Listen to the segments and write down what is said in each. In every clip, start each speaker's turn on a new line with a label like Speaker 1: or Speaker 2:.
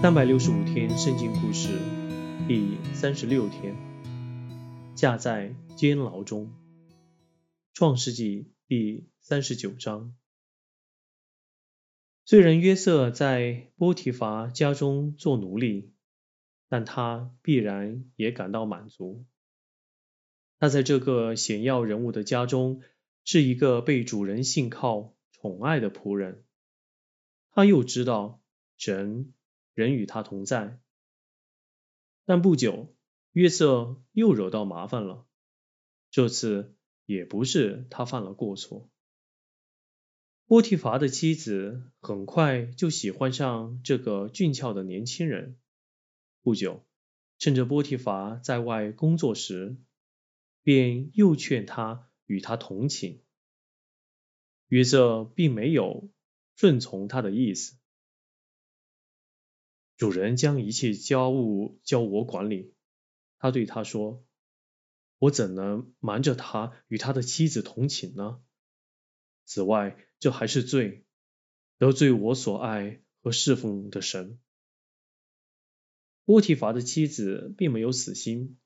Speaker 1: 三百六十五天圣经故事第三十六天，架在监牢中。创世纪第三十九章。虽然约瑟在波提乏家中做奴隶，但他必然也感到满足。他在这个显要人物的家中，是一个被主人信靠、宠爱的仆人。他又知道神。人与他同在，但不久，约瑟又惹到麻烦了。这次也不是他犯了过错。波提乏的妻子很快就喜欢上这个俊俏的年轻人。不久，趁着波提乏在外工作时，便又劝他与他同寝。约瑟并没有顺从他的意思。主人将一切家务交我管理，他对他说：“我怎能瞒着他与他的妻子同寝呢？此外，这还是罪，得罪我所爱和侍奉的神。”波提乏的妻子并没有死心，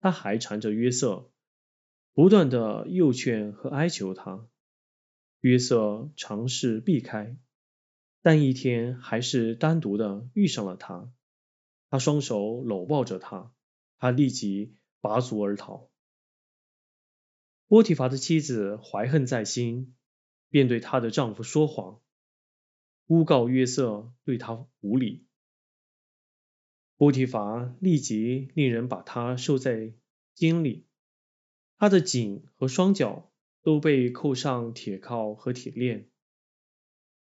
Speaker 1: 他还缠着约瑟，不断的诱劝和哀求他。约瑟尝试避开。但一天还是单独的遇上了他，他双手搂抱着他，他立即拔足而逃。波提乏的妻子怀恨在心，便对她的丈夫说谎，诬告约瑟对她无礼。波提乏立即令人把他收在监里，他的颈和双脚都被扣上铁铐和铁链。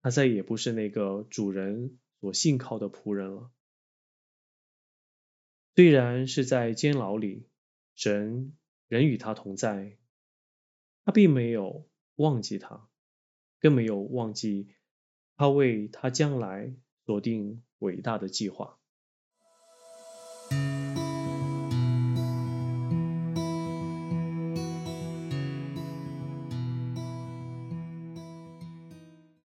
Speaker 1: 他再也不是那个主人所信靠的仆人了。虽然是在监牢里，神仍与他同在，他并没有忘记他，更没有忘记他为他将来所定伟大的计划。